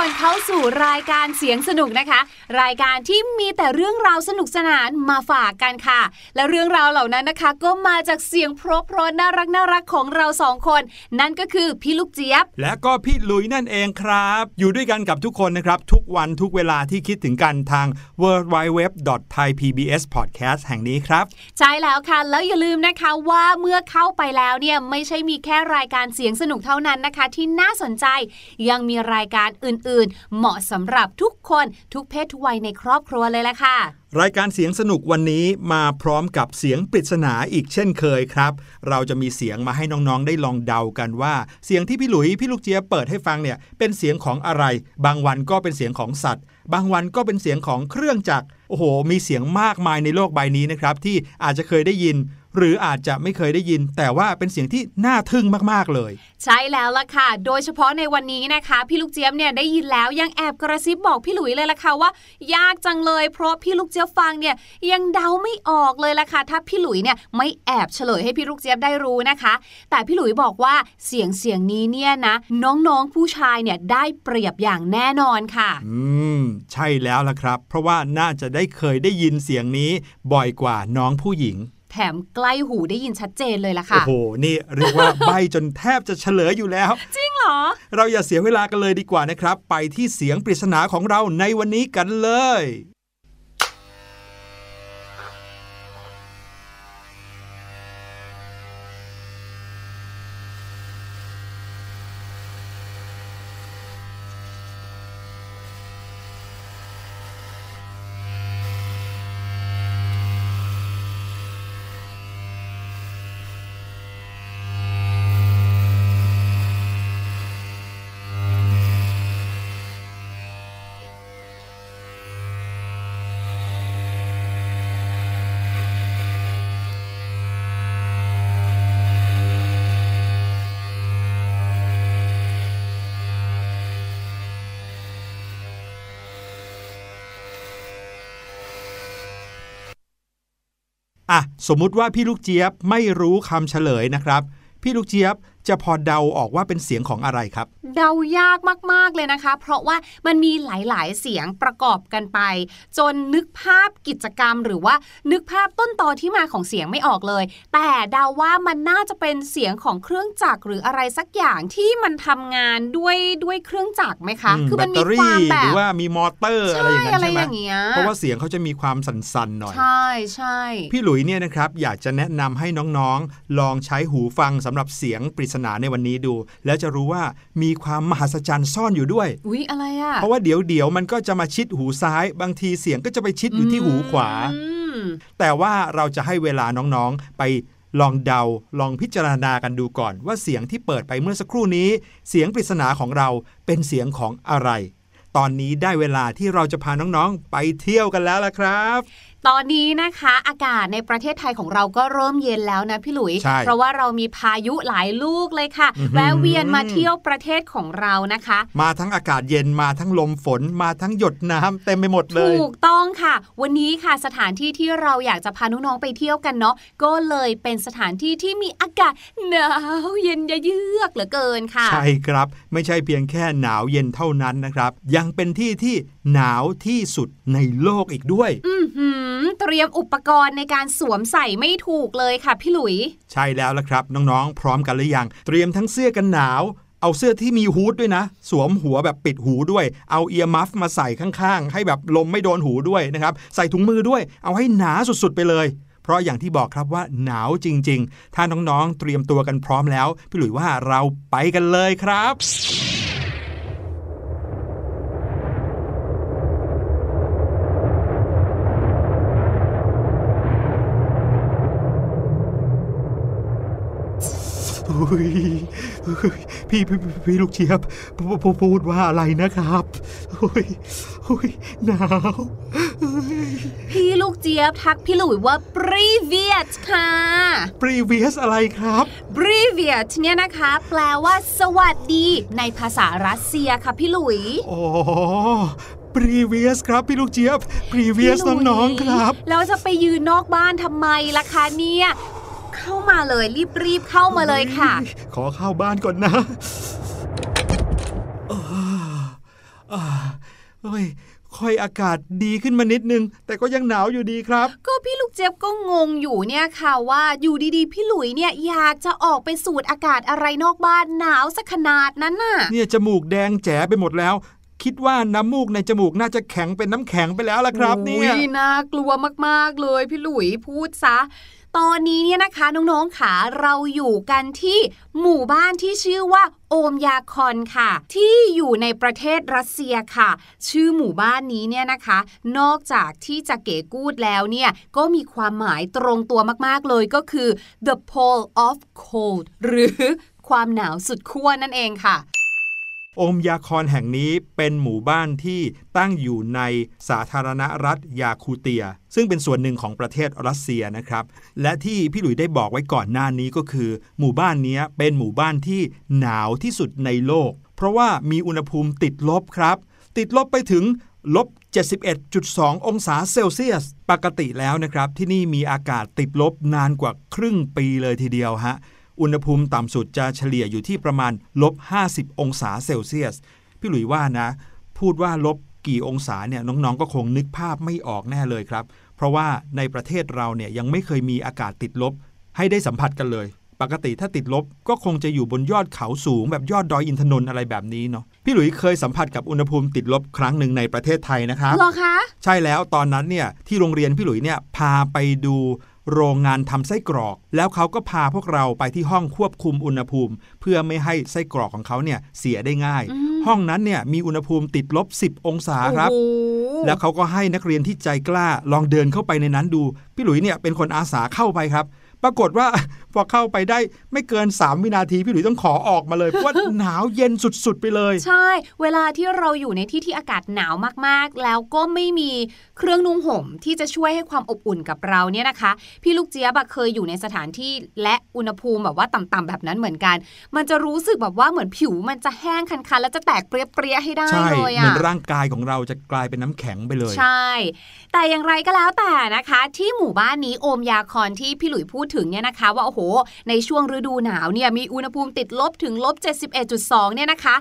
find calcium. รายการเสียงสนุกนะคะ รายการที่มีแต่เรื่องราวสนุกสนานมาฝากกันค่ะ และเรื่องราวเหล่านั้นนะคะ ก็มาจากเสียงเพราะเพราะน่ารักน่ารักของเราสองคน นั่นก็คือพี่ลูกเจี๊ยบ และก็พี่ลุยนั่นเองครับ อยู่ด้วยกันกับทุกคนนะครับ ทุกวันทุกเวลาที่คิดถึงกันทาง w w w t h a i p b s p o d c a s t แห่งนี้ครับ ใช่แล้วค่ะ แล้วอย่าลืมนะคะว่าเมื่อเข้าไปแล้วเนี่ยไม่ใช่มีแค่รายการเสียงสนุกเท่านั้นนะคะ ที่น่าสนใจยังมีรายการอื่นๆ เหมาะสำหรับทุกคนทุกเพศทุกวัยในครอบครัวเลยละค่ะ รายการเสียงสนุกวันนี้มาพร้อมกับเสียงปริศนาอีกเช่นเคยครับ เราจะมีเสียงมาให้น้องๆได้ลองเดากันว่า เสียงที่พี่หลุยพี่ลูกเจี๊ยบเปิดให้ฟังเนี่ยเป็นเสียงของอะไร บางวันก็เป็นเสียงของสัตว์ บางวันก็เป็นเสียงของเครื่องจักรโอ้โห มีเสียงมากมายในโลกใบนี้นะครับที่อาจจะเคยได้ยิน หรืออาจจะไม่เคยได้ยิน แต่ว่าเป็นเสียงที่น่าทึ่งมากๆเลย ใช่แล้วล่ะค่ะ โดยเฉพาะในวันนี้นะคะ พี่ลูกเจี๊ยบเนี่ยได้ยินแล้วยังแอบกระซิบบอกพี่หลุยเลยล่ะค่ะว่า ยากจังเลยเพราะพี่ลูกเจี๊ยบฟังเนี่ยยังเดาไม่ออกเลยล่ะค่ะ ถ้าพี่หลุยเนี่ยไม่แอบเฉลยให้พี่ลูกเจี๊ยบได้รู้นะคะ แต่พี่หลุยบอกว่าเสียงเสียงนี้เนี่ยนะ น้องๆผู้ชายเนี่ยได้เปรียบอย่างแน่นอนค่ะ อืม ใช่แล้วล่ะครับ เพราะว่าน่าจะได้เคยได้ยินเสียงนี้บ่อยกว่าน้องผู้หญิง แถมใกล้หูได้ยินชัดเจนเลยล่ะโอ้ค่ะโห นี่เรียกว่าใบจนแทบจะเฉลยอยู่แล้ว จริงเหรอ เราอย่าเสียเวลากันเลยดีกว่านะครับ ไปที่เสียงปริศนาของเราในวันนี้กันเลย อะสมมุติว่าพี่ลูกเจี๊ยบไม่รู้คำเฉลยนะครับ พี่ลูกเจี๊ยบจะพอเดาออกว่าเป็นเสียงของอะไรครับ เดายากมากๆเลยนะคะ เพราะว่ามันมีหลายๆ เสียงประกอบกันไป จนนึกภาพกิจกรรม หรือว่านึกภาพต้นตอที่มาของเสียงไม่ออกเลย แต่เดาว่ามันน่าจะเป็นเสียงของเครื่องจักรหรืออะไรสักอย่างที่มันทำงานด้วยด้วยเครื่องจักรไหมคะอืมคือแบมันตเตมีอความรี่แบหรืบอว่ามีมอเตอร์อะไรอย่างนั้นอะไรใช่ไหมอย่างเงี้ยเพราะว่าเสียงเขาจะมีความสั่นๆหน่อย ใช่ใช่พี่หลุยเนี่ยนะครับอยากจะแนะนำให้น้องๆ ลองใช้หูฟังสำหรับเสียงปริศนาในวันนี้ดู แล้วจะรู้ว่ามีความมหัศจรรย์ซ่อนอยู่ด้วยอุ๊ยอะไรอะเพราะว่าเดี๋ยวเดี๋ยวๆมันก็จะมาชิดหูซ้าย บางทีเสียงก็จะไปชิดอยู่ที่หูขวาอืมแต่ว่าเราจะให้เวลาน้องๆไปลองเดาลองพิจารณากันดูก่อน ว่าเสียงที่เปิดไปเมื่อสักครู่นี้ เสียงปริศนาของเราเป็นเสียงของอะไร ตอนนี้ได้เวลาที่เราจะพาน้องๆ ไปเที่ยวกันแล้วล่ะครับ ตอนนี้นะคะอากาศในประเทศไทยของเราก็เริ่มเย็นแล้วนะพี่หลุยใช่เพราะว่าเรามีพายุหลายลูกเลยค่ะอื้อหือแวะเวียนมาเที่ยวประเทศของเรานะคะ มาทั้งอากาศเย็นมาทั้งลมฝนมาทั้งหยดน้ำเต็มไปหมดเลย ถูกต้องค่ะ วันนี้ค่ะสถานที่ที่เราอยากจะพาน้องๆไปเที่ยวกันเนาะก็เลยเป็นสถานที่ที่มีอากาศหนาวเย็นยะเยือกเหลือเกินค่ะ ใช่ครับ ไม่ใช่เพียงแค่หนาวเย็นเท่านั้นนะครับ ยังเป็นที่ที่หนาวที่สุดในโลกอีกด้วย อือหือเตรียมอุปกรณ์ในการสวมใส่ไม่ถูกเลยค่ะพี่หลุย ใช่แล้วละครับ น้องๆ พร้อมกันหรือยัง เตรียมทั้งเสื้อกันหนาว เอาเสื้อที่มีฮูดด้วยนะ สวมหัวแบบปิดหูด้วย เอาเอียร์มัฟมาใส่ข้างๆ ให้แบบลมไม่โดนหูด้วยนะครับ ใส่ถุงมือด้วย เอาให้หนาสุดๆไปเลยเพราะอย่างที่บอกครับว่าหนาวจริง ๆ ถ้าน้องๆ เตรียมตัวกันพร้อมแล้ว พี่หลุยว่าเราไปกันเลยครับ อุ๊ยอุ๊ย พี่พี่พี่พี่ลูกเชียบพพพูดว่าอะไรนะครับอุ๊ยอุ๊ยหนาวอุ๊ยพี่ลูกเจี๊ยบทักพี่หลุยว่า previous ค่ะ previous อะไรครับ previous เนี่ยนะคะ แปลว่า สวัสดีในภาษารัสเซียค่ะพี่หลุยอ๋อ previous ครับพี่ลูกเจี๊ยบ previous พี่หลุยน้องๆครับ แล้วจะไปยืนนอกบ้านทำไมล่ะคะเนี่ย เข้ามาเลยรีบๆเข้ามาเลยค่ะ ขอเข้าบ้านก่อนนะอ่าเฮ้ยค่อยอากาศดีขึ้นมานิดนึง แต่ก็ยังหนาวอยู่ดีครับ ก็พี่ลูกเจี๊ยบก็งงอยู่เนี่ยค่ะว่าอยู่ดีๆ พี่หลุยเนี่ยอยากจะออกไปสูดอากาศอะไรนอกบ้านหนาวสักขนาดนั้นน่ะ เนี่ยจมูกแดงแจ๋ไปหมดแล้วคิดว่าน้ำมูกในจมูกน่าจะแข็งเป็นน้ำแข็งไปแล้วล่ะครับเนี่ยโอ้น่ากลัวมากๆเลยพี่หลุยพูดซะ ตอนนี้เนี่ยนะคะน้องๆขาเราอยู่กันที่หมู่บ้านที่ชื่อว่าโอมยาคอนค่ะ ที่อยู่ในประเทศรัสเซียค่ะ ชื่อหมู่บ้านนี้เนี่ยนะคะ นอกจากที่จะเก๋กูดแล้วเนี่ยก็มีความหมายตรงตัวมากๆเลยก็คือ the pole of cold หรือความหนาวสุดขั้วนั่นเองค่ะ โอมยาคอนแห่งนี้เป็นหมู่บ้านที่ตั้งอยู่ในสาธารณรัฐยาคูเตีย ซึ่งเป็นส่วนหนึ่งของประเทศรัสเซียนะครับ และที่พี่หลุยได้บอกไว้ก่อนหน้านี้ก็คือ หมู่บ้านนี้เป็นหมู่บ้านที่หนาวที่สุดในโลก เพราะว่ามีอุณหภูมิติดลบครับ ติดลบไปถึงลบ71.2 องศาเซลเซียส ปกติแล้วนะครับ ที่นี่มีอากาศติดลบนานกว่าครึ่งปีเลยทีเดียวฮะ อุณหภูมิต่ำสุดจะเฉลี่ยอยู่ที่ประมาณลบ 50 องศาเซลเซียส พี่หลุยว่านะ พูดว่าลบกี่องศาเนี่ยน้องๆ ก็คงนึกภาพไม่ออกแน่เลยครับ เพราะว่าในประเทศเราเนี่ยยังไม่เคยมีอากาศติดลบ ให้ได้สัมผัสกันเลย ปกติถ้าติดลบก็คงจะอยู่บนยอดเขาสูง แบบยอดดอยอินทนนท์อะไรแบบนี้เนาะพี่หลุยเคยสัมผัสกับอุณหภูมิติดลบครั้งหนึ่งในประเทศไทยนะครับเหรอคะ ใช่แล้วตอนนั้นเนี่ยที่โรงเรียนพี่หลุยเนี่ยพาไปดู โรงงานทำไส้กรอก แล้วเขาก็พาพวกเราไปที่ห้องควบคุมอุณหภูมิ เพื่อไม่ให้ไส้กรอกของเขาเนี่ยเสียได้ง่ายอืมห้องนั้นเนี่ยมีอุณหภูมิติดลบ 10 องศาครับโอ้โหแล้วเขาก็ให้นักเรียนที่ใจกล้าลองเดินเข้าไปในนั้นดู พี่หลุยเนี่ยเป็นคนอาสาเข้าไปครับ ปรากฏว่าพอเข้าไปได้ไม่เกิน 3 วินาทีพี่หลุยต้องขอออกมาเลยเพราะว่าหนาวเย็นสุดๆไปเลย ใช่ เวลาที่เราอยู่ในที่ที่อากาศหนาวมากๆ แล้วก็ไม่มีเครื่องนุ่งห่มที่จะช่วยให้ความอบอุ่นกับเราเนี่ยนะคะ พี่ลูกเจี๊ยบอะเคยอยู่ในสถานที่และอุณหภูมิแบบว่าต่ำๆแบบนั้นเหมือนกัน มันจะรู้สึกแบบว่าเหมือนผิวมันจะแห้งคันๆแล้วจะแตกเปรี้ยๆให้ได้ใช่เลยเหมืออะนร่างกายของเราจะกลายเป็นน้ำแข็งไปเลย ใช่ แต่อย่างไรก็แล้วแต่นะคะ ที่หมู่บ้านนี้โอมยาคอนที่พี่หลุยพูดถึงเนี่ยนะคะว่าโอ้โห ในช่วงฤดูหนาวเนี่ยมีอุณหภูมิติดลบถึงลบ71.2 เนี่ยนะคะ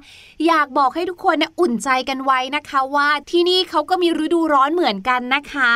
อยากบอกให้ทุกคนเนี่ยอุ่นใจกันไว้นะคะว่าที่นี่เขาก็มีฤดูร้อนเหมือนกันนะคะ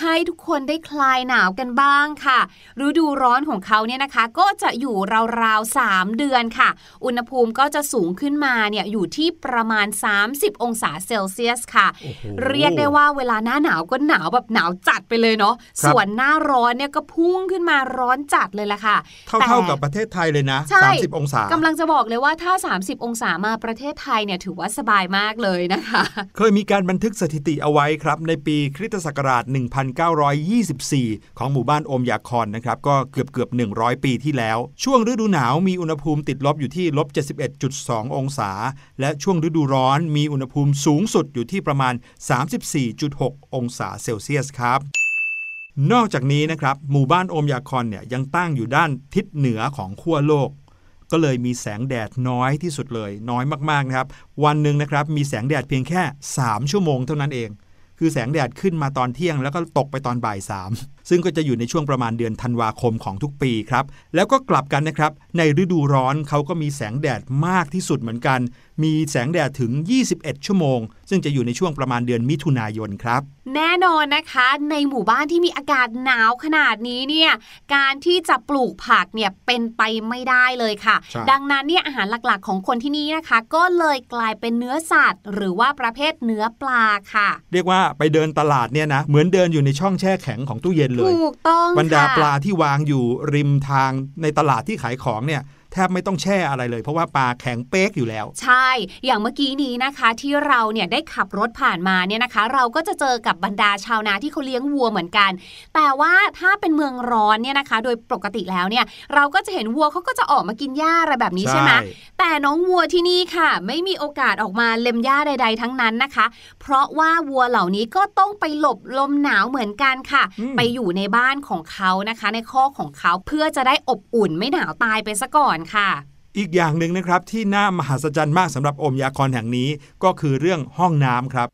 ให้ทุกคนได้คลายหนาวกันบ้างค่ะ ฤดูร้อนของเขาเนี่ยนะคะ ก็จะอยู่ราวๆ3เดือนค่ะ อุณหภูมิก็จะสูงขึ้นมาเนี่ยอยู่ที่ประมาณ 30 องศาเซลเซียสค่ะโอ้โหเรียกได้ว่าเวลาหน้าหนาวก็หนาวแบบหนาวจัดไปเลยเนาะครับส่วนหน้าร้อนเนี่ยก็พุ่งขึ้นมาร้อนจัดเลยล่ะค่ะ เท่าแต่เท่ากับประเทศไทยเลยนะใช่30 องศากำลังจะบอกเลยว่าถ้า 30 องศามาประเทศไทยเนี่ยถือว่าสบายมากเลยนะคะ เคยมีการบันทึกสถิติเอาไว้ครับ ในปีคริสตศักราช 1924 ของหมู่บ้านโอมยาคอนนะครับ ก็เกือบเกือบ100 ปีที่แล้ว ช่วงฤดูหนาวมีอุณหภูมิติดลบอยู่ที่ลบ71.2 องศา และช่วงฤดูร้อนมีอุณหภูมิสูงสุดอยู่ที่ประมาณ 34.6 องศาเซลเซียสครับ นอกจากนี้นะครับหมู่บ้านโอมยาคอนเนี่ยยังตั้งอยู่ด้านทิศเหนือของขั้วโลก ก็เลยมีแสงแดดน้อยที่สุดเลย น้อยมากๆนะครับ วันหนึ่งนะครับมีแสงแดดเพียงแค่ 3 ชั่วโมงเท่านั้นเอง คือแสงแดดขึ้นมาตอนเที่ยงแล้วก็ตกไปตอนบ่ายสาม ซึ่งก็จะอยู่ในช่วงประมาณเดือนธันวาคมของทุกปีครับ แล้วก็กลับกันนะครับ ในฤดูร้อนเขาก็มีแสงแดดมากที่สุดเหมือนกัน มีแสงแดดถึง 21 ชั่วโมง ซึ่งจะอยู่ในช่วงประมาณเดือนมิถุนายนครับ แน่นอนนะคะ ในหมู่บ้านที่มีอากาศหนาวขนาดนี้เนี่ยการที่จะปลูกผักเนี่ยเป็นไปไม่ได้เลยค่ะใช่ดังนั้นเนี่ยอาหารหลักๆ ของคนที่นี่นะคะ ก็เลยกลายเป็นเนื้อสัตว์ หรือว่าประเภทเนื้อปลาค่ะ เรียกว่าไปเดินตลาดเนี่ยนะเหมือนเดินอยู่ในช่องแช่แข็งของตู้เย็นเลยถูกต้องบรรดาค่ะปลาที่วางอยู่ริมทางในตลาดที่ขายของเนี่ย แทบไม่ต้องแช่อะไรเลย เพราะว่าปลาแข็งเป๊กอยู่แล้ว ใช่ อย่างเมื่อกี้นี้นะคะที่เราเนี่ยได้ขับรถผ่านมาเนี่ยนะคะ เราก็จะเจอกับบรรดาชาวนาที่เขาเลี้ยงวัวเหมือนกัน แต่ว่าถ้าเป็นเมืองร้อนเนี่ยนะคะ โดยปกติแล้วเนี่ยเราก็จะเห็นวัวเขาก็จะออกมากินหญ้าอะไรแบบนี้ใช่ไหมใช่แต่น้องวัวที่นี่ค่ะ ไม่มีโอกาสออกมาเล็มหญ้าใด ๆ ทั้งนั้นนะคะ เพราะว่าวัวเหล่านี้ก็ต้องไปหลบลมหนาวเหมือนกันค่ะอืมไปอยู่ในบ้านของเขานะคะ ในข้อกของเขาเพื่อจะได้อบอุ่นไม่หนาวตายไปซะก่อนค่ะ อีกอย่างหนึ่งนะครับที่น่ามหัศจรรย์มากสำหรับอมยาคอนแห่งนี้ก็คือเรื่องห้องน้ำครับ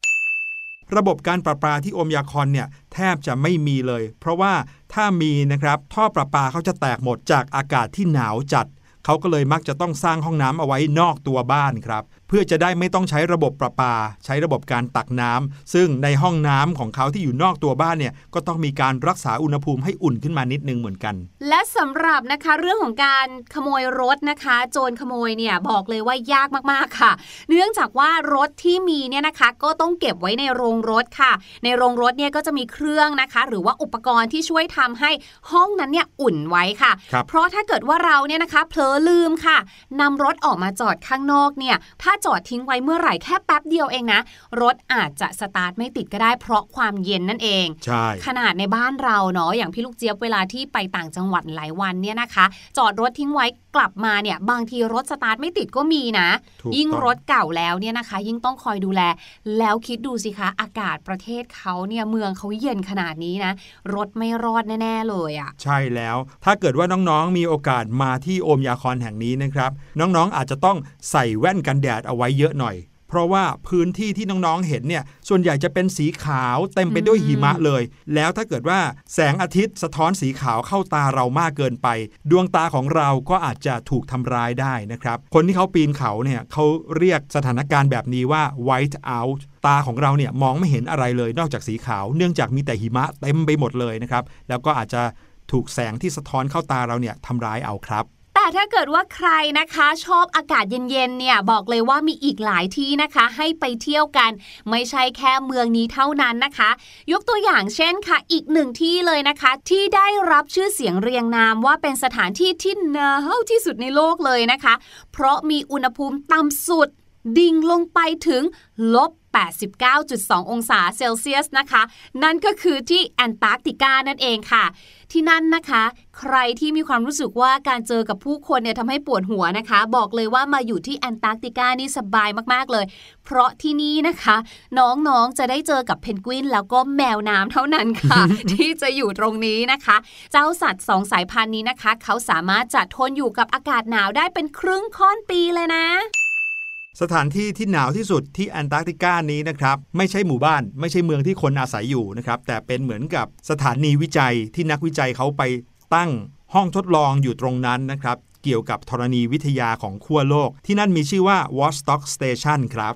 ระบบการประปาที่อมยาคอนเนี่ยแทบจะไม่มีเลย เพราะว่าถ้ามีนะครับท่อประปาเขาจะแตกหมดจากอากาศที่หนาวจัดเขาก็เลยมักจะต้องสร้างห้องน้ำเอาไว้นอกตัวบ้านครับ พื่อพื่อจะได้ไม่ต้องใช้ระบบประปา ใช้ระบบการตักน้ำซึ่งในห้องน้ำของเขาที่อยู่นอกตัวบ้านเนี่ยก็ต้องมีการรักษาอุณหภูมิให้อุ่นขึ้นมานิดนึงเหมือนกัน และสำหรับนะคะเรื่องของการขโมยรถนะคะ โจรขโมยเนี่ยบอกเลยว่ายากมากๆค่ะ เนื่องจากว่ารถที่มีเนี่ยนะคะ ก็ต้องเก็บไว้ในโรงรถค่ะ ในโรงรถเนี่ยก็จะมีเครื่องนะคะ หรือว่าอุปกรณ์ที่ช่วยทำให้ห้องนั้นเนี่ยอุ่นไว้ค่ะครับเพราะถ้าเกิดว่าเราเนี่ยนะคะเผลอลืมค่ะนำรถออกมาจอดข้างนอกเนี่ยถ้าจอดทิ้งไว้เมื่อไหร่แค่แป๊บเดียวเองนะ รถอาจจะสตาร์ทไม่ติดก็ได้เพราะความเย็นนั่นเองใช่ขนาดในบ้านเราเนาะอย่างพี่ลูกเจี๊ยบเวลาที่ไปต่างจังหวัดหลายวันเนี่ยนะคะ จอดรถทิ้งไว้ กลับมาเนี่ยบางทีรถสตาร์ทไม่ติดก็มีนะถูกยิ่งต้องรถเก่าแล้วเนี่ยนะคะ ยิ่งต้องคอยดูแล แล้วคิดดูสิคะอากาศประเทศเขาเนี่ยเมืองเขาเย็นขนาดนี้นะ รถไม่รอดแน่ ๆ เลยอะ่ะใช่แล้วถ้าเกิดว่าน้องๆมีโอกาสมาที่โอมยาคอนแห่งนี้นะครับ น้องๆอาจจะต้องใส่แว่นกันแดดเอาไว้เยอะหน่อยเพ ราะว่าพื้นที่ที่น้องๆเห็นเนี่ยส่วนใหญ่จะเป็นสีขาวเต็มไปด้วยหิมะเลย แล้วถ้าเกิดว่าแสงอาทิตย์สะท้อนสีขาวเข้าตาเรามากเกินไป ดวงตาของเราก็อาจจะถูกทำร้ายได้นะครับ คนที่เขาปีนเขาเนี่ยเขาเรียกสถานการณ์แบบนี้ว่า white out ตาของเราเนี่ยมองไม่เห็นอะไรเลยนอกจากสีขาว เนื่องจากมีแต่หิมะเต็มไปหมดเลยนะครับแล้วก็อาจจะถูกแสงที่สะท้อนเข้าตาเราเนี่ยทำร้ายเอาครับ แต่ถ้าเกิดว่าใครนะคะชอบอากาศเย็นๆเนี่ยบอกเลยว่ามีอีกหลายที่นะคะ ให้ไปเที่ยวกัน ไม่ใช่แค่เมืองนี้เท่านั้นนะคะ ยกตัวอย่างเช่นค่ะ อีกหนึ่งที่เลยนะคะ ที่ได้รับชื่อเสียงเรียงนามว่าเป็นสถานที่ที่หนาวที่สุดในโลกเลยนะคะ เพราะมีอุณหภูมิต่ำสุดดิ่งลงไปถึงลบ 89.2 องศาเซลเซียสนะคะ นั่นก็คือที่แอนตาร์กติกานั่นเองค่ะ ที่นั่นนะคะ ใครที่มีความรู้สึกว่าการเจอกับผู้คนเนี่ยทำให้ปวดหัวนะคะ บอกเลยว่ามาอยู่ที่แอนตาร์กติกานี่สบายมากๆเลย เพราะที่นี่นะคะ น้องๆจะได้เจอกับเพนกวินแล้วก็แมวน้ำเท่านั้นค่ะ ที่จะอยู่ตรงนี้นะคะ เจ้าสัตว์สองสายพันธุ์นี้นะคะ เขาสามารถจะทนอยู่กับอากาศหนาวได้เป็นครึ่งค่อนปีเลยนะ สถานที่ที่หนาวที่สุดที่แอนตาร์กติกานี้นะครับไม่ใช่หมู่บ้าน ไม่ใช่เมืองที่คนอาศัยอยู่นะครับแต่เป็นเหมือนกับสถานีวิจัยที่นักวิจัยเขาไปตั้งห้องทดลองอยู่ตรงนั้นนะครับเกี่ยวกับธรณีวิทยาของขั้วโลก ที่นั่นมีชื่อว่า Vostok Station ครับ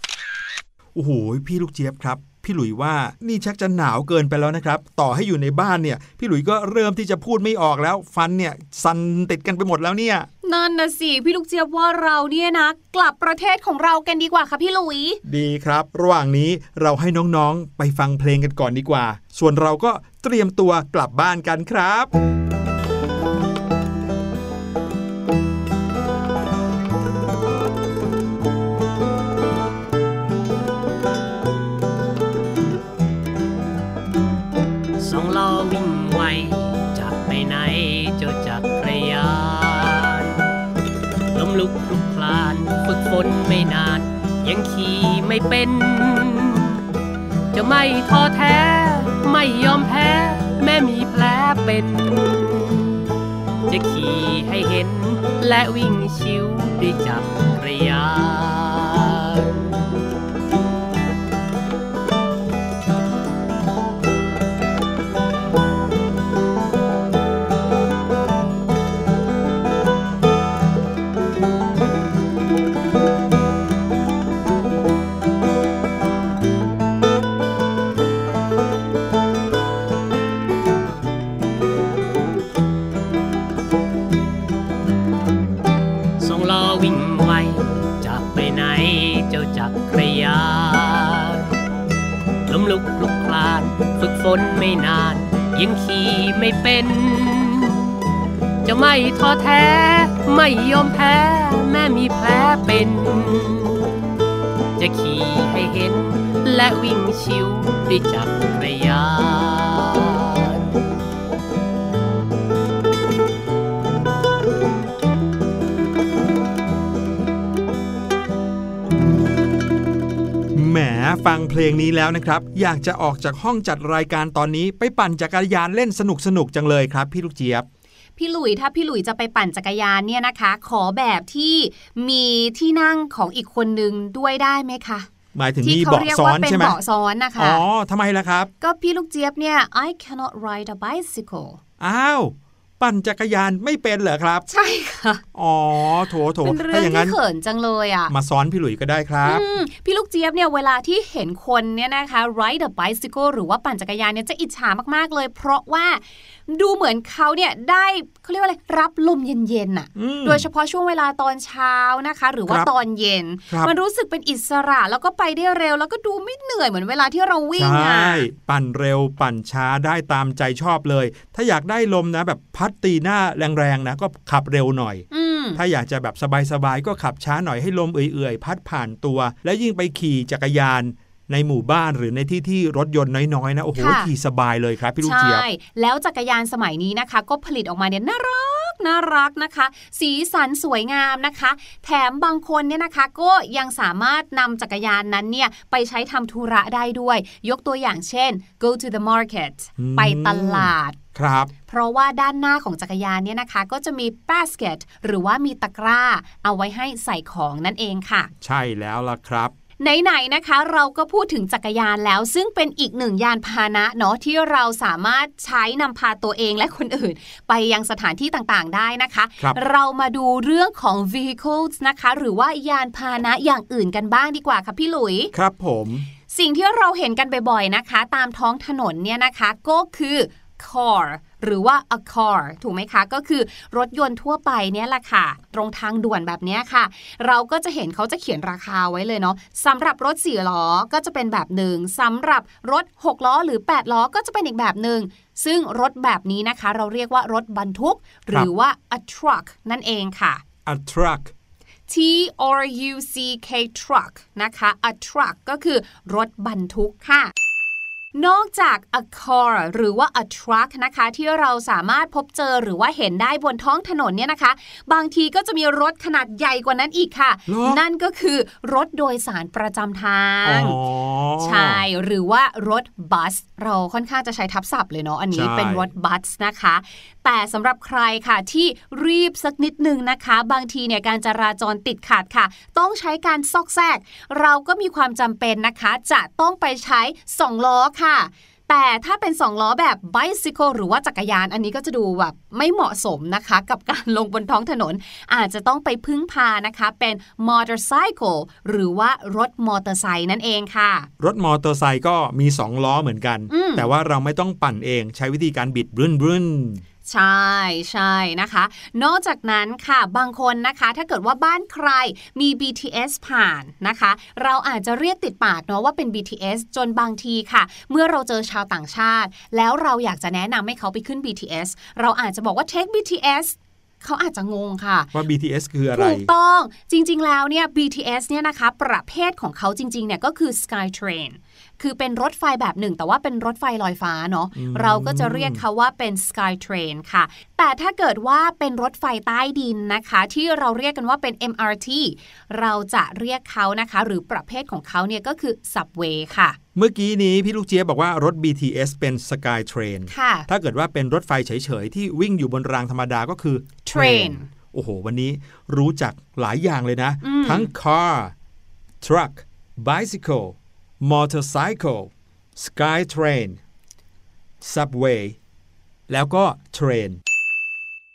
โอ้โหพี่ลูกเจี๊ยบครับ พี่หลุยว่านี่ชักจะหนาวเกินไปแล้วนะครับ ต่อให้อยู่ในบ้านเนี่ย พี่หลุยก็เริ่มที่จะพูดไม่ออกแล้ว ฟันเนี่ยสันติดกันไปหมดแล้วเนี่ยนั่นนะสิพี่ลูกเจี๊ยบว่าเราเนี่ยนะ กลับประเทศของเรากันดีกว่าค่ะพี่หลุย ดีครับ ระหว่างนี้เราให้น้องๆไปฟังเพลงกันก่อนดีกว่า ส่วนเราก็เตรียมตัวกลับบ้านกันครับ ไม่นาน ยังขี่ไม่เป็น จะไม่ท้อแท้ ไม่ยอมแพ้ แม่มีแผลเป็น จะขี่ให้เห็น และวิ่งชิวด้วยจักรยาน ท้อแท้ ไม่ยอมแพ้ แม้มีแผลเป็น จะขี่ให้เห็น และวิ่งชิวด้วยจักรยานแหมฟังเพลงนี้แล้วนะครับ อยากจะออกจากห้องจัดรายการตอนนี้ไปปั่นจักรยานเล่นสนุกสนุกจังเลยครับ พี่ลูกเจี๊ยบ พี่หลุยถ้าพี่หลุยจะไปปั่นจักรยานเนี่ยนะคะ ขอแบบที่มีที่นั่งของอีกคนนึงด้วยได้ไหมคะหมายถึงที่มีเขาเบาะเรียกซ้อว่านเป็นใช่ไหมเบาะซ้อนนะคะอ๋อทำไมล่ะครับ ก็พี่ลูกเจี๊ยบเนี่ย I cannot ride a bicycle อ้าวปั่นจักรยานไม่เป็นเหรอครับ ใช่ค่ะ อ๋อโถโถเป็นเรื่ถ้าองอย่างที่นั้นเขินจังเลยอะ มาซ้อนพี่หลุยก็ได้ครับอืมพี่ลูกเจี๊ยบเนี่ยเวลาที่เห็นคนเนี่ยนะคะ ride a bicycle หรือว่าปั่นจักรยานเนี่ยจะอิจฉามากๆเลย เพราะว่า ดูเหมือนเขาเนี่ยได้เขาเรียกว่าอะไรรับลมเย็นๆน่ะอืมโดยเฉพาะช่วงเวลาตอนเช้านะคะ หรือว่าครับตอนเย็นครับมันรู้สึกเป็นอิสระแล้วก็ไปได้เร็ว แล้วก็ดูไม่เหนื่อยเหมือนเวลาที่เราวิ่งใช่อะปั่นเร็วปั่นช้าได้ตามใจชอบเลย ถ้าอยากได้ลมนะแบบพัดตีหน้าแรงๆนะก็ขับเร็วหน่อยอืมถ้าอยากจะแบบสบายๆก็ขับช้าหน่อยให้ลมเอื่อยๆพัดผ่านตัว แล้วยิ่งไปขี่จักรยาน ในหมู่บ้านหรือในที่ที่รถยนต์น้อยๆนะโอ้โหค่ะขี่สบายเลยครับพี่ลูกใช่เจี๊ยบแล้วจักรยานสมัยนี้นะคะ ก็ผลิตออกมาเนี่ยน่ารักน่ารักนะคะ สีสันสวยงามนะคะ แถมบางคนเนี่ยนะคะก็ยังสามารถนำจักรยานนั้นเนี่ยไปใช้ทำธุระได้ด้วย ยกตัวอย่างเช่น go to the market อืมไปตลาดครับเพราะว่าด้านหน้าของจักรยานเนี่ยนะคะ ก็จะมี basket หรือว่ามีตะกร้า เอาไว้ให้ใส่ของนั่นเองค่ะ ใช่แล้วล่ะครับ ไหนๆนะคะ เราก็พูดถึงจักรยานแล้ว ซึ่งเป็นอีกหนึ่งยานพาหนะเนาะที่เราสามารถใช้นำพาตัวเองและคนอื่น ไปยังสถานที่ต่างๆได้นะคะครับเรามาดูเรื่องของ vehicles นะคะ หรือว่ายานพาหนะอย่างอื่นกันบ้างดีกว่าค่ะพี่หลุย ครับผม สิ่งที่เราเห็นกันบ่อยๆนะคะ ตามท้องถนนเนี่ยนะคะก็คือ car หรือว่า a car ถูกไหมคะ ก็คือรถยนต์ทั่วไปเนี่ยแหละค่ะ ตรงทางด่วนแบบเนี้ยค่ะ เราก็จะเห็นเขาจะเขียนราคาไว้เลยเนาะสำหรับรถ4ล้อก็จะเป็นแบบหนึ่งสำหรับรถ 6 ล้อหรือ 8 ล้อก็จะเป็นอีกแบบหนึ่งซึ่งรถแบบนี้นะคะ เราเรียกว่ารถบรรทุก หรือว่า a truck นั่นเองค่ะ a truck T R U C K truck นะคะ a truck ก็คือรถบรรทุกค่ะ นอกจาก a car หรือว่า a truck นะคะ ที่เราสามารถพบเจอหรือว่าเห็นได้บนท้องถนนเนี่ยนะคะ บางทีก็จะมีรถขนาดใหญ่กว่านั้นอีกค่ะเหรอนั่นก็คือรถโดยสารประจำทางอ๋อใช่หรือว่ารถบัส เราค่อนข้างจะใช้ทับศัพท์เลยเนาะอันนี้ใช่เป็นรถบัสนะคะ แต่สำหรับใครค่ะที่รีบสักนิดนึงนะคะ บางทีเนี่ยการจราจรติดขัดค่ะ ต้องใช้การซอกแซก เราก็มีความจำเป็นนะคะ จะต้องไปใช้2ล้อค่ะแต่ถ้าเป็น 2 ล้อแบบ bicycle หรือว่าจักรยานอันนี้ก็จะดูแบบไม่เหมาะสมนะคะ กับการลงบนท้องถนน อาจจะต้องไปพึ่งพานะคะ เป็น motorcycle หรือว่ารถมอเตอร์ไซค์นั่นเองค่ะ รถมอเตอร์ไซค์ก็มี 2 ล้อเหมือนกันอืมแต่ว่าเราไม่ต้องปั่นเองใช้วิธีการบิดบรึ้นบรึ้น ใช่ใช่นะคะ นอกจากนั้นค่ะบางคนนะคะ ถ้าเกิดว่าบ้านใครมี BTS ผ่านนะคะ เราอาจจะเรียกติดปากเนาะว่าเป็น BTS จนบางทีค่ะ เมื่อเราเจอชาวต่างชาติ แล้วเราอยากจะแนะนำให้เขาไปขึ้น BTS เราอาจจะบอกว่า take BTS เขาอาจจะงงค่ะ ว่า BTS คืออะไร ถูกต้องจริง ๆ แล้วเนี่ย BTS เนี่ยนะคะ ประเภทของเขาจริง ๆ เนี่ยก็คือ Skytrain คือเป็นรถไฟแบบหนึ่ง แต่ว่าเป็นรถไฟลอยฟ้าเนาะอืมเราก็จะเรียกเขาว่าเป็น Skytrain ค่ะ แต่ถ้าเกิดว่าเป็นรถไฟใต้ดินนะคะ ที่เราเรียกกันว่าเป็น MRT เราจะเรียกเขานะคะ หรือประเภทของเขาเนี่ยก็คือ Subway ค่ะเมื่อกี้นี้พี่ลูกเจี๊ยบบอกว่ารถ BTS เป็น Sky Train ค่ะถ้าเกิดว่าเป็นรถไฟเฉย ๆ ที่วิ่งอยู่บนรางธรรมดาก็คือ Train โอ้โห วันนี้รู้จักหลายอย่างเลยนะอืมทั้ง car truck bicycle motorcycle sky train subway แล้วก็ train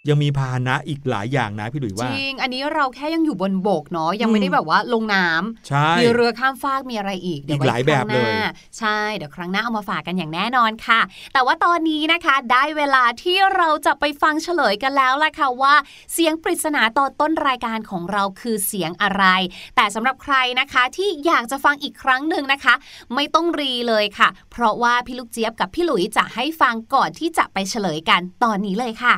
ยังมีพาหนะอีกหลายอย่างนะพี่หลุยจว่าริง อันนี้เราแค่ยังอยู่บนบกเนาะยังไม่ได้แบบว่าลงน้ำใช่มีเรือข้ามฟากมีอะไรอีกเดี๋วอีกหลายแบบไว้ครั้งน้เลย ใช่ เดี๋ยวครั้งหน้าเอามาฝากกันอย่างแน่นอนค่ะ แต่ว่าตอนนี้นะคะได้เวลาที่เราจะไปฟังเฉลยกันแล้วล่ะค่ะว่า เสียงปริศนาตอนต้นรายการของเราคือเสียงอะไร แต่สำหรับใครนะคะที่อยากจะฟังอีกครั้งหนึ่งนะคะ ไม่ต้องรีเลยค่ะ เพราะว่าพี่ลูกเจี๊ยบกับพี่หลุยจะให้ฟังก่อนที่จะไปเฉลยกันตอนนี้เลยค่ะ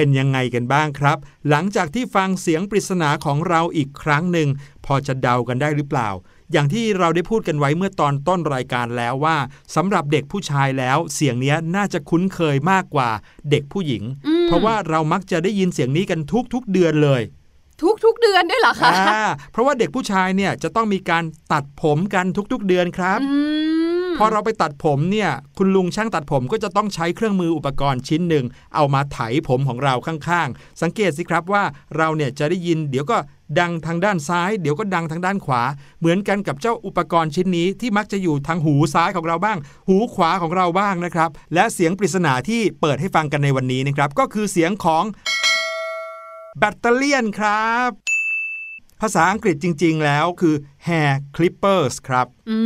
เป็นยังไงกันบ้างครับ หลังจากที่ฟังเสียงปริศนาของเราอีกครั้งหนึ่ง พอจะเดากันได้หรือเปล่า อย่างที่เราได้พูดกันไว้เมื่อตอนต้นรายการแล้วว่าสำหรับเด็กผู้ชายแล้ว เสียงเนี้ยน่าจะคุ้นเคยมากกว่าเด็กผู้หญิงอืมเพราะว่าเรามักจะได้ยินเสียงนี้กันทุกๆเดือนเลยทุกๆเดือนด้วยเหรอคะอ่าเพราะว่าเด็กผู้ชายเนี่ยจะต้องมีการตัดผมกันทุกๆเดือนครับอืม พอเราไปตัดผมเนี่ยคุณลุงช่างตัดผมก็จะต้องใช้เครื่องมืออุปกรณ์ชิ้นหนึ่ง เอามาไถผมของเราข้างๆ สังเกตสิครับว่าเราเนี่ยจะได้ยินเดี๋ยวก็ดังทางด้านซ้าย เดี๋ยวก็ดังทางด้านขวา เหมือนกันกับเจ้าอุปกรณ์ชิ้นนี้ที่มักจะอยู่ทางหูซ้ายของเราบ้าง หูขวาของเราบ้างนะครับ และเสียงปริศนาที่เปิดให้ฟังกันในวันนี้นะครับ ก็คือเสียงของแบตเตอรี่ครับ ภาษาอังกฤษจริง ๆ แล้วคือ hair clippers ครับ อื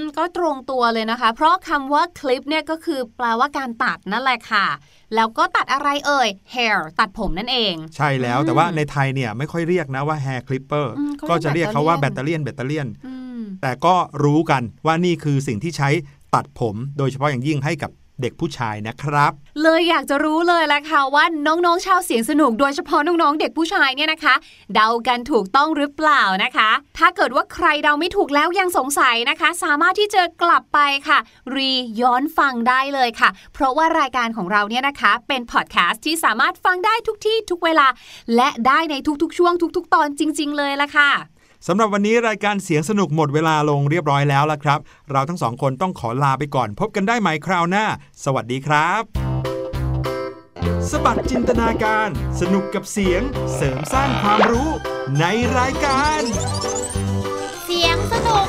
ม ก็ตรงตัวเลยนะคะ เพราะคำว่าคลิปเนี่ยก็คือแปลว่าการตัดนั่นแหละค่ะ แล้วก็ตัดอะไรเอ่ย hair ตัดผมนั่นเอง ใช่แล้วอืมแต่ว่าในไทยเนี่ยไม่ค่อยเรียกนะว่า hair clipper อืมเขาเรียกก็จะเรียกเขาว่าแบแบตตเตเตออรี่รี่ยยนนแบตเตอรี่ยนอืมแต่ก็รู้กันว่านี่คือสิ่งที่ใช้ตัดผม โดยเฉพาะอย่างยิ่งให้กับ เด็กผู้ชายนะครับ เลยอยากจะรู้เลยละค่ะว่าน้องๆชาวเสียงสนุกโดยเฉพาะน้องๆเด็กผู้ชายเนี่ยนะคะ เดากันถูกต้องหรือเปล่านะคะ ถ้าเกิดว่าใครเดาไม่ถูกแล้วยังสงสัยนะคะ สามารถที่จะกลับไปค่ะ รีย้อนฟังได้เลยค่ะ เพราะว่ารายการของเราเนี่ยนะคะ เป็นพอดแคสต์ที่สามารถฟังได้ทุกที่ทุกเวลา และได้ในทุกๆ ช่วงทุก ๆ ตอนจริง ๆ เลยละค่ะ สำหรับวันนี้รายการเสียงสนุกหมดเวลาลงเรียบร้อยแล้วละครับ เราทั้งสองคนต้องขอลาไปก่อน พบกันได้ใหม่คราวหน้า สวัสดีครับ สบัดจินตนาการ สนุกกับเสียงเสริมสร้างความรู้ในรายการ เสียงสนุก